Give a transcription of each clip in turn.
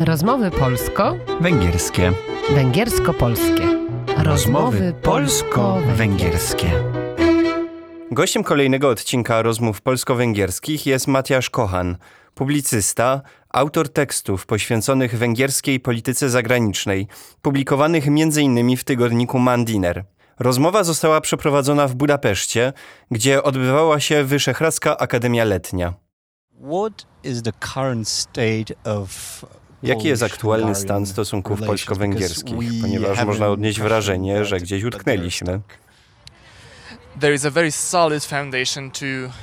Rozmowy polsko, Węgierskie. węgiersko-polskie. polsko-węgierskie. Gościem kolejnego odcinka rozmów polsko-węgierskich jest Matiasz Kochan, publicysta, autor tekstów poświęconych węgierskiej polityce zagranicznej, publikowanych m.in. w tygodniku Mandiner. Rozmowa została przeprowadzona w Budapeszcie, gdzie odbywała się Wyszehradzka Akademia Letnia. What is the current state of Jaki jest aktualny stan stosunków polsko-węgierskich? Ponieważ można odnieść wrażenie, że gdzieś utknęliśmy.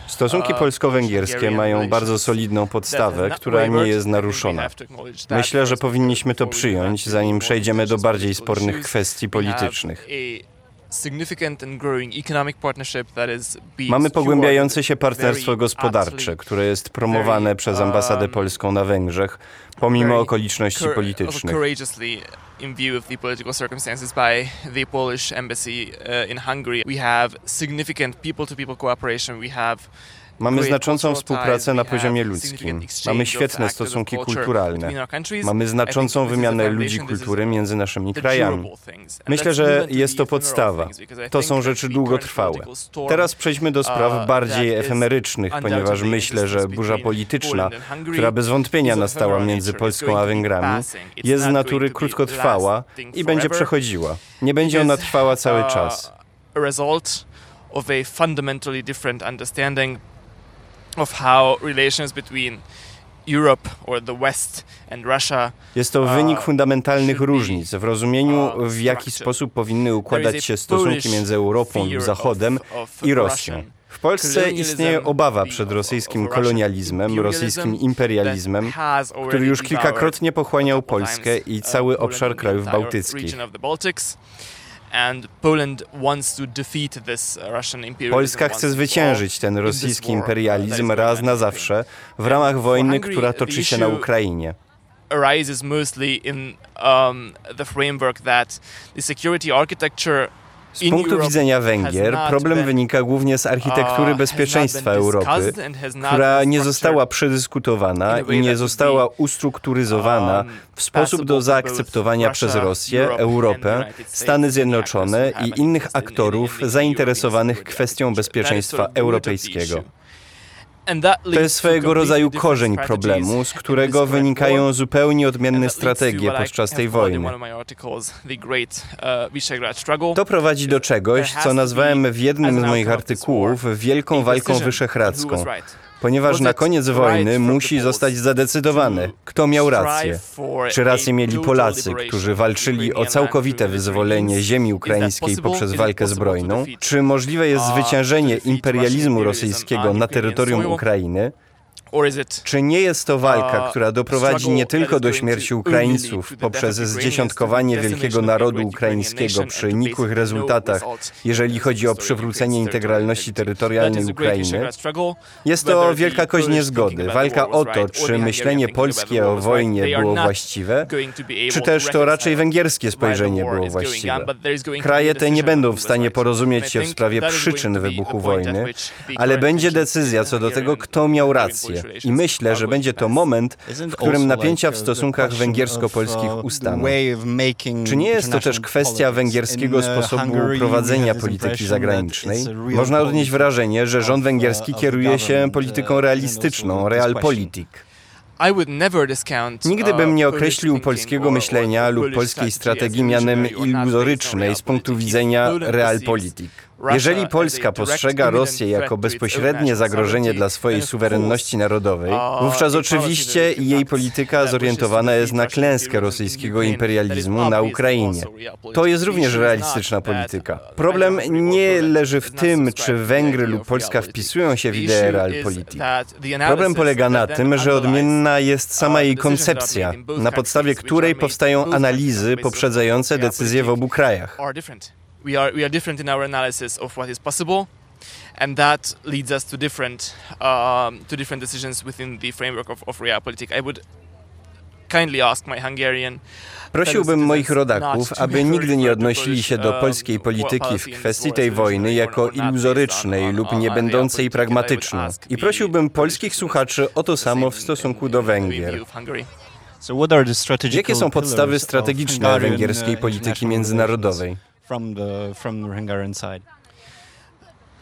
Stosunki uh, polsko-węgierskie mają bardzo solidną podstawę, która nie jest naruszona. Myślę, że powinniśmy to przyjąć, zanim przejdziemy do bardziej spornych kwestii politycznych. A significant and growing economic partnership that is being Mamy pogłębiające się partnerstwo gospodarcze, które jest promowane przez ambasadę um, polską na Węgrzech, pomimo okoliczności politycznych. Mamy znaczącą współpracę na poziomie ludzkim. Mamy świetne stosunki kulturalne. Mamy znaczącą wymianę ludzi kultury między naszymi krajami. Myślę, że jest to podstawa. To są rzeczy długotrwałe. Teraz przejdźmy do spraw uh, bardziej efemerycznych, ponieważ myślę, że burza polityczna, która bez wątpienia nastała między Polską a Węgrami, jest z natury krótkotrwała i będzie przechodziła. Nie będzie ona trwała cały uh, czas. a result of a fundamentally different understanding Jest to uh, wynik fundamentalnych różnic w rozumieniu, uh, w jaki sposób powinny układać się stosunki między Europą Zachodem i Rosją. W Polsce istnieje obawa przed rosyjskim kolonializmem, rosyjskim imperializmem, który już kilkakrotnie pochłaniał Polskę i uh, cały Poland obszar krajów bałtyckich. Region of the Baltics. And Poland wants to defeat this Russian imperialism Polska chce zwyciężyć ten rosyjski imperializm raz na zawsze w ramach wojny, która toczy się na Ukrainie. arises mostly in um, the framework that the security architecture Z punktu widzenia Węgier problem wynika głównie z architektury has bezpieczeństwa Europy, która nie została przedyskutowana i nie została ustrukturyzowana um, w sposób do zaakceptowania przez Rosję, Europę, Stany Zjednoczone i innych aktorów zainteresowanych kwestią bezpieczeństwa europejskiego. To jest swojego rodzaju korzeń problemu, z którego wynikają zupełnie odmienne strategie podczas tej wojny. uh. To prowadzi do czegoś, co nazwałem w jednym z moich artykułów Wielką Walką Wyszehradzką, ponieważ na koniec wojny musi zostać zadecydowane, kto miał rację. Czy rację mieli Polacy, którzy walczyli o całkowite wyzwolenie ziemi ukraińskiej poprzez walkę zbrojną? Czy możliwe jest zwyciężenie imperializmu rosyjskiego na terytorium Ukrainy? Czy nie jest to walka, która doprowadzi nie tylko do śmierci Ukraińców poprzez zdziesiątkowanie wielkiego narodu ukraińskiego przy nikłych rezultatach, jeżeli chodzi o przywrócenie integralności terytorialnej Ukrainy? Jest to wielka kość niezgody. Walka o to, czy myślenie polskie o wojnie było właściwe, czy też to raczej węgierskie spojrzenie było właściwe. Kraje te nie będą w stanie porozumieć się w sprawie przyczyn wybuchu wojny, ale będzie decyzja co do tego, kto miał rację. I myślę, że będzie to moment, w którym napięcia w stosunkach węgiersko-polskich ustaną. Czy nie jest to też kwestia węgierskiego sposobu prowadzenia polityki zagranicznej? Można odnieść wrażenie, że rząd węgierski kieruje się polityką realistyczną, realpolitik. Nigdy bym nie określił polskiego myślenia lub polskiej strategii mianem iluzorycznej z punktu widzenia realpolitik. Jeżeli Polska postrzega Rosję jako bezpośrednie zagrożenie dla swojej suwerenności narodowej, wówczas oczywiście jej polityka zorientowana jest na klęskę rosyjskiego imperializmu na Ukrainie. To jest również realistyczna polityka. Problem nie leży w tym, czy Węgry lub Polska wpisują się w ideę realpolitik. Problem polega na tym, że odmienna jest sama jej koncepcja, na podstawie której powstają analizy poprzedzające decyzje w obu krajach. We are we are different in our analysis of what is possible and that leads us to different um, to different decisions within the framework of, of realpolitik i would kindly ask my hungarian Prosiłbym moich rodaków, aby nigdy nie odnosili się do polskiej polityki w kwestii tej wojny jako iluzorycznej lub nie będącej pragmatyczną. I prosiłbym polskich słuchaczy o to samo w stosunku do Węgier. Jakie są podstawy strategiczne węgierskiej uh, polityki międzynarodowej? From the, from the Hungarian side.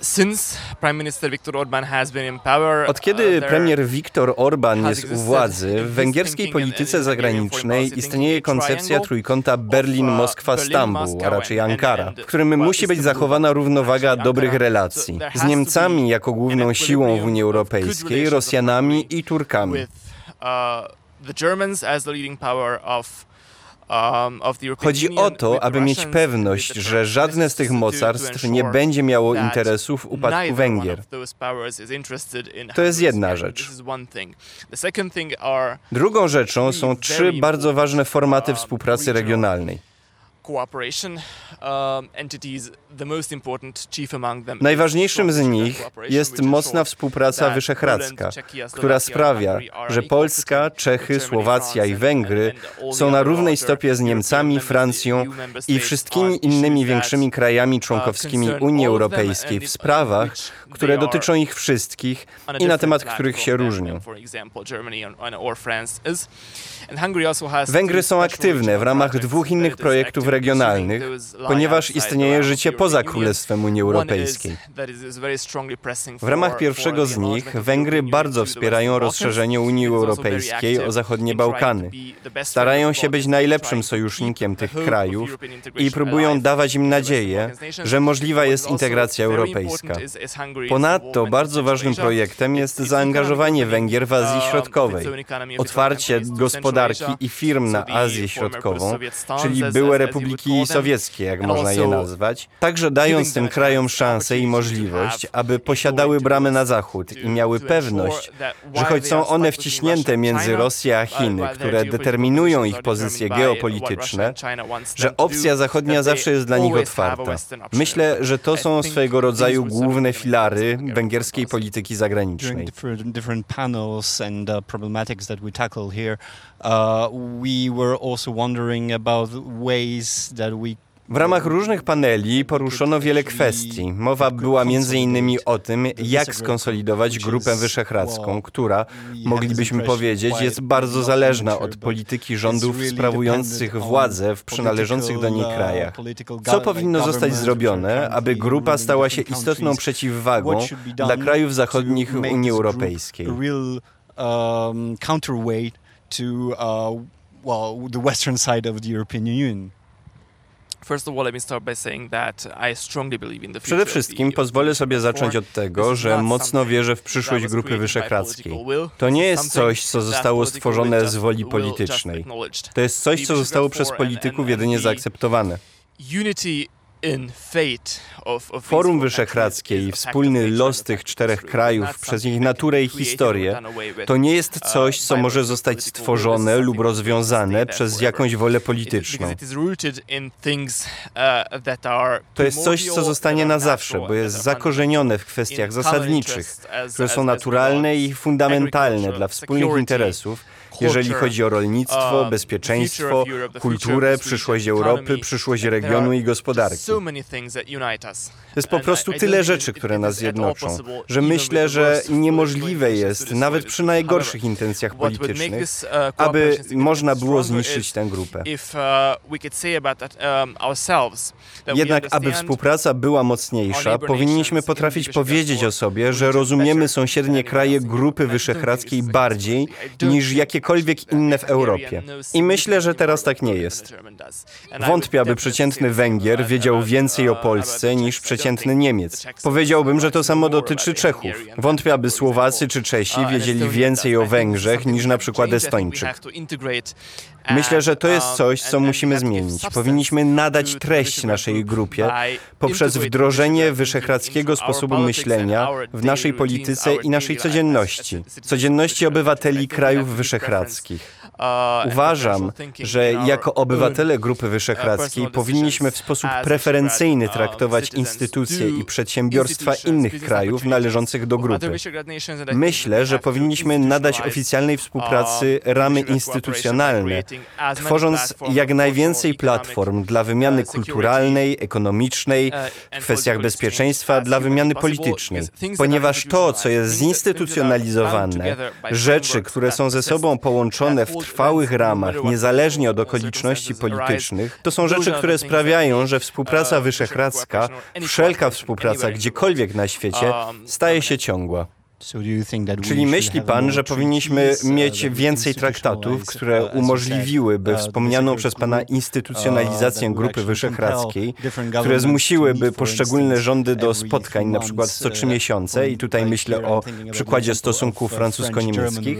Since Prime Minister Viktor Orban has been in power, Od uh, kiedy there premier Viktor Orban jest u władzy, w węgierskiej polityce zagranicznej istnieje koncepcja trójkąta uh, Berlin-Moskwa-Stambuł, a raczej Ankara, w którym musi być zachowana równowaga dobrych relacji z Niemcami jako główną siłą w Unii Europejskiej, Rosjanami i Turkami. uh, the Germans as the leading power of Chodzi Union, o to, aby mieć pewność, że żadne z tych mocarstw nie będzie miało interesów w upadku Węgier. To jest jedna rzecz. Drugą rzeczą są trzy bardzo ważne formaty um, współpracy regional regionalnej. Cooperation um, entities, the most important, chief among them. Najważniejszym z nich jest mocna współpraca wyszehradzka, która sprawia, że Polska, Czechy, Słowacja i Węgry są na równej stopie z Niemcami, Francją i wszystkimi innymi większymi krajami członkowskimi Unii Europejskiej w sprawach, które dotyczą ich wszystkich i na temat których się różnią. Węgry są aktywne w ramach dwóch innych projektów regionalnych, ponieważ istnieje życie poza. Królestwem Unii Europejskiej. W ramach pierwszego z nich Węgry bardzo wspierają rozszerzenie Unii Europejskiej o zachodnie Bałkany. Starają się być najlepszym sojusznikiem tych krajów i próbują dawać im nadzieję, że możliwa jest integracja europejska. Ponadto bardzo ważnym projektem jest zaangażowanie Węgier w Azji Środkowej, otwarcie to gospodarki i firm na Azję Środkową, czyli były republiki sowieckie, jak można je nazwać, także dając tym krajom szansę i możliwość, aby posiadały bramy na zachód i miały pewność, że choć są one wciśnięte między Rosję a Chiny, które determinują ich Russia geopolityczne, że opcja zachodnia zawsze jest dla nich otwarta. Myślę, że to są these rodzaju główne filary węgierskiej polityki zagranicznej. Uh, we were also wondering about ways that we W ramach różnych paneli poruszono wiele kwestii. Mowa była innymi o tym, jak skonsolidować Grupę Wyszehradzką, która, moglibyśmy powiedzieć, jest bardzo zależna od polityki rządów sprawujących władzę w przynależących do niej krajach. Co powinno zostać zrobione, aby grupa stała się istotną przeciwwagą dla krajów zachodnich Unii Europejskiej? Um, counterweight to uh, well, the western side of the European Union. First of all, let me start by saying that I strongly believe in the future Przede wszystkim pozwolę sobie zacząć od tego, że mocno wierzę w przyszłość Grupy Wyszehradzkiej. To nie jest coś, co zostało stworzone z woli politycznej. To jest coś, co zostało przez polityków jedynie zaakceptowane. Forum Wyszehradzkie i wspólny los tych czterech krajów przez ich naturę i historię. to nie jest uh, coś, co może zostać stworzone lub rozwiązane przez jakąś wolę polityczną. uh, To jest coś, co zostanie na zawsze, bo jest zakorzenione w kwestiach zasadniczych, które są naturalne i fundamentalne dla wspólnych interesów, jeżeli chodzi o rolnictwo, bezpieczeństwo, kulturę, przyszłość Europy, przyszłość regionu i gospodarki. To jest po prostu tyle rzeczy, które nas jednoczą, że myślę, że niemożliwe jest, nawet przy najgorszych intencjach make politycznych, uh, aby można było zniszczyć is tę grupę. uh, um, Jednak, aby współpraca była mocniejsza, powinniśmy potrafić powiedzieć o sobie, że rozumiemy sąsiednie kraje Grupy Wyszehradzkiej bardziej niż jakiekolwiek inne w Europie. I myślę, że teraz tak nie jest. Wątpię, aby przeciętny Węgier wiedział więcej o Polsce niż przeciętny Niemiec. Powiedziałbym, że to samo dotyczy Czechów. Wątpię, aby Słowacy czy Czesi wiedzieli więcej o Węgrzech niż na przykład Estończyk. Myślę, że to jest coś, co musimy zmienić. Powinniśmy nadać treść naszej grupie poprzez wdrożenie wyszehradzkiego sposobu myślenia w naszej polityce i naszej codzienności, codzienności obywateli krajów wyszehradzkich. Uważam, że jako obywatele Grupy Wyszehradzkiej powinniśmy w sposób preferencyjny traktować instytucje i przedsiębiorstwa innych krajów należących do grupy. Myślę, że powinniśmy nadać oficjalnej współpracy ramy instytucjonalne, tworząc jak najwięcej platform dla wymiany kulturalnej, ekonomicznej, w kwestiach bezpieczeństwa, dla wymiany politycznej. Ponieważ to, co jest zinstytucjonalizowane, rzeczy, które są ze sobą połączone w trwałych ramach, niezależnie od okoliczności politycznych, to są rzeczy, które sprawiają, że współpraca wyszehradzka, wszelka współpraca gdziekolwiek na świecie, staje się ciągła. Czyli myśli pan, że powinniśmy mieć więcej traktatów, które umożliwiłyby wspomnianą przez pana instytucjonalizację Grupy Wyszehradzkiej, które zmusiłyby poszczególne rządy do spotkań na przykład co trzy miesiące i tutaj myślę o przykładzie stosunków francusko-niemieckich?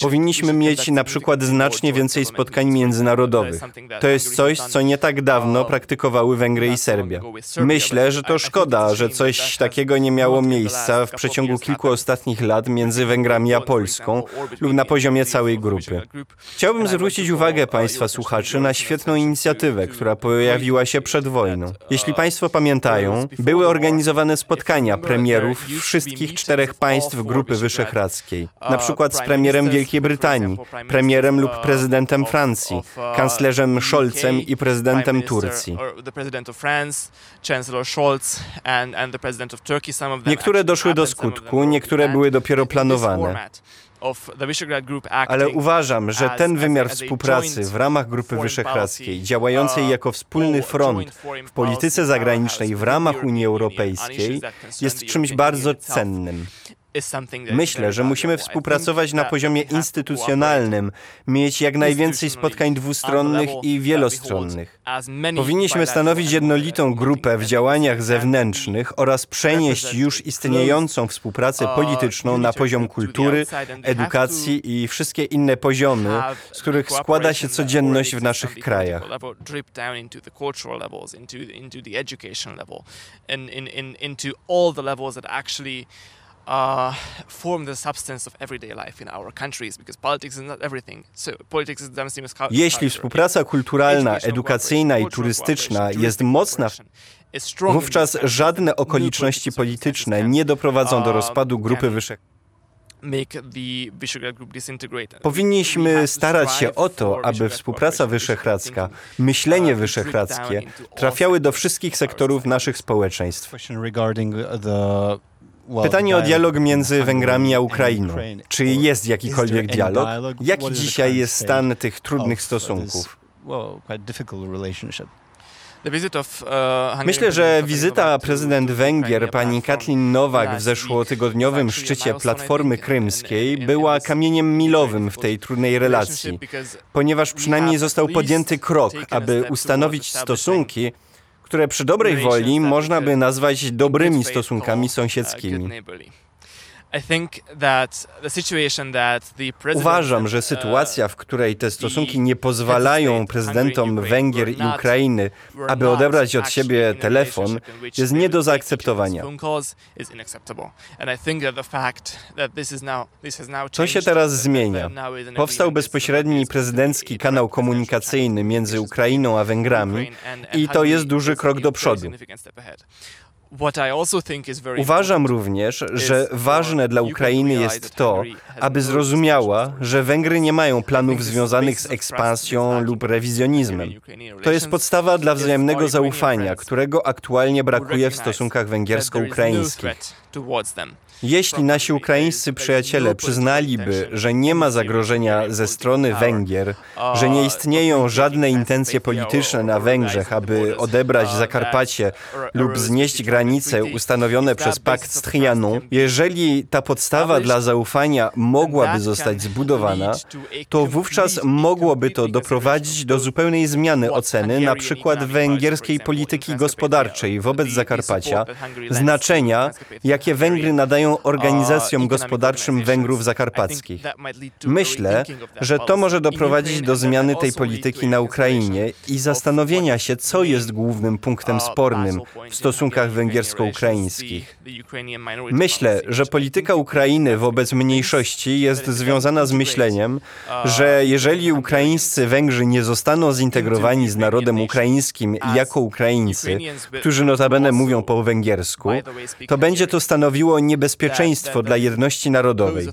Powinniśmy mieć na przykład znacznie więcej spotkań międzynarodowych. To jest coś, co nie tak dawno praktykowały Węgry i Serbia. Myślę, że to szkoda, że coś takiego nie miało miejsca w przeciągu kilku ostatnich lat między Węgrami a Polską lub na poziomie całej grupy. Chciałbym zwrócić uwagę Państwa słuchaczy na świetną inicjatywę, która pojawiła się przed wojną. Jeśli Państwo pamiętają, były organizowane spotkania premierów wszystkich czterech państw państw Grupy Wyszehradzkiej, na przykład z premierem Wielkiej Brytanii, premierem lub prezydentem Francji, kanclerzem Scholzem i prezydentem Turcji. Niektóre doszły do skutku, niektóre były dopiero planowane. Ale uważam, że ten wymiar współpracy w ramach Grupy Wyszehradzkiej, działającej jako wspólny front w polityce zagranicznej w ramach Unii Europejskiej, jest czymś bardzo cennym. Myślę, że musimy współpracować na poziomie instytucjonalnym, mieć jak najwięcej spotkań dwustronnych i wielostronnych. Powinniśmy stanowić jednolitą grupę w działaniach zewnętrznych oraz przenieść już istniejącą współpracę polityczną na poziom kultury, edukacji i wszystkie inne poziomy, z których składa się codzienność w naszych krajach. Uh, form the substance of everyday life in our countries, because politics is not everything. So politics is. Jeśli współpraca kulturalna, edukacyjna i turystyczna jest mocna, wówczas żadne okoliczności polityczne nie doprowadzą do rozpadu grupy wyższych. Powinniśmy starać się o to, aby współpraca wyszehradzka, myślenie wyszehradzkie trafiały do wszystkich sektorów naszych społeczeństw. Pytanie o dialog między Węgrami a Ukrainą. Czy jest jakikolwiek dialog? Jaki dzisiaj jest stan tych trudnych stosunków? Myślę, że wizyta prezydent Węgier pani Katlin Nowak w zeszłotygodniowym szczycie Platformy Krymskiej była kamieniem milowym w tej trudnej relacji, ponieważ przynajmniej został podjęty krok, aby ustanowić stosunki, które przy dobrej woli można by nazwać dobrymi stosunkami sąsiedzkimi. Uważam, że sytuacja, w której te stosunki nie pozwalają prezydentom Węgier i Ukrainy, aby odebrać od siebie telefon, jest nie do zaakceptowania. To się teraz zmienia. Powstał bezpośredni prezydencki kanał komunikacyjny między Ukrainą a Węgrami i to jest duży krok do przodu. Uważam również, że ważne dla Ukrainy jest to, aby zrozumiała, że Węgry nie mają planów związanych z ekspansją lub rewizjonizmem. To jest podstawa dla wzajemnego zaufania, którego aktualnie brakuje w stosunkach węgiersko-ukraińskich. Jeśli nasi ukraińscy przyjaciele przyznaliby, że nie ma zagrożenia ze strony Węgier, że nie istnieją żadne intencje polityczne na Węgrzech, aby odebrać Zakarpacie lub znieść granice ustanowione przez pakt z Trianon, jeżeli ta podstawa dla zaufania mogłaby zostać zbudowana, to wówczas mogłoby to doprowadzić do zupełnej zmiany oceny na przykład węgierskiej polityki gospodarczej wobec Zakarpacia, znaczenia, jakie Węgry nadają organizacjom gospodarczym Węgrów Zakarpackich. Myślę, że to może doprowadzić do zmiany tej polityki na Ukrainie i zastanowienia się, co jest głównym punktem spornym w stosunkach węgiersko-ukraińskich. Myślę, że polityka Ukrainy wobec mniejszości jest związana z myśleniem, że jeżeli ukraińscy Węgrzy nie zostaną zintegrowani z narodem ukraińskim jako Ukraińcy, którzy notabene mówią po węgiersku, to będzie to stanowiło niebezpieczeństwo niebezpieczeństwo dla jedności narodowej.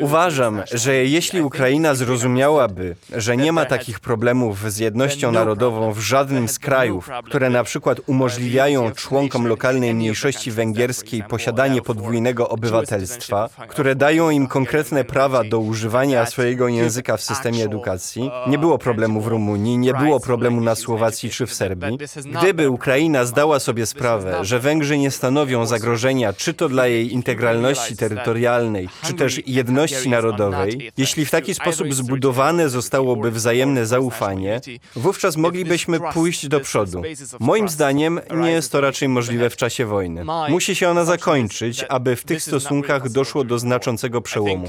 Uważam, że jeśli Ukraina zrozumiałaby, że nie ma takich problemów z jednością narodową w żadnym z krajów, które na przykład umożliwiają członkom lokalnej mniejszości węgierskiej posiadanie podwójnego obywatelstwa, które dają im konkretne prawa do używania swojego języka w systemie edukacji, nie było problemu w Rumunii, nie było problemu na Słowacji czy w Serbii. Gdyby Ukraina zdała sobie sprawę, że Węgrzy nie stanowią zagrożenia czy to dla jej integralności terytorialnej, czy też jedności narodowej, jeśli w taki sposób zbudowane zostałoby wzajemne zaufanie, wówczas moglibyśmy pójść do przodu. Moim zdaniem nie jest to raczej możliwe w czasie wojny. Musi się ona zakończyć, aby w tych stosunkach doszło do znaczącego przełomu.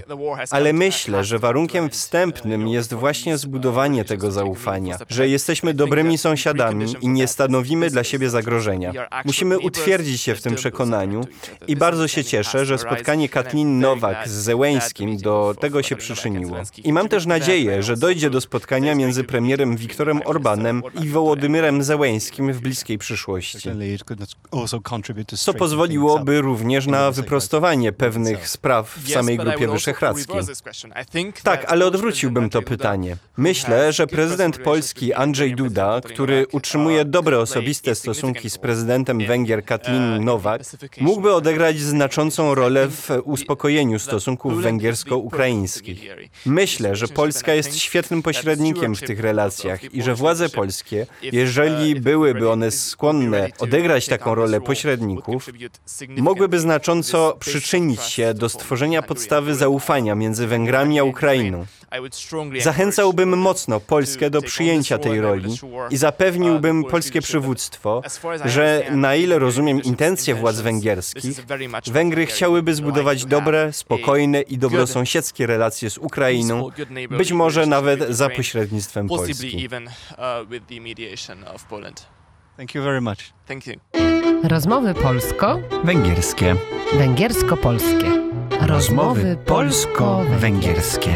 Ale myślę, że warunkiem wstępnym jest właśnie zbudowanie tego zaufania, że jesteśmy dobrymi sąsiadami i nie stanowimy dla siebie zagrożenia. Musimy utwierdzić się w tym przekonaniu i bardzo się cieszę, że spotkanie Katlin Nowak z Zełeńskim do tego się przyczyniło. I mam też nadzieję, że dojdzie do spotkania między premierem Wiktorem Orbanem i Wołodymyrem Zełeńskim w bliskiej przyszłości. Co pozwoliłoby również na wyprostowanie pewnych spraw w samej Grupie Wyszehradzkiej. Tak, ale odwróciłbym to pytanie. Myślę, że prezydent Polski Andrzej Duda, który utrzymuje dobre osobiste stosunki z prezydentem Węgier Katlin Nowak, mógłby odegrać znaczącą rolę w uspokojeniu stosunków węgiersko-ukraińskich. Myślę, że Polska jest świetnym pośrednikiem w tych relacjach i że władze polskie, jeżeli byłyby one skłonne odegrać taką rolę pośredników, mogłyby znacząco przyczynić się do stworzenia podstawy zaufania między Węgrami a Ukrainą. Zachęcałbym mocno Polskę do przyjęcia tej roli i zapewniłbym polskie przywództwo, że na ile rozumiem intencje władz węgierskich, Węgry chciałyby zbudować dobre, spokojne i dobrosąsiedzkie relacje z Ukrainą, być może nawet za pośrednictwem Polski. Thank you very much. Thank you. Rozmowy polsko, Węgierskie. węgiersko-polskie. Rozmowy polsko-węgierskie.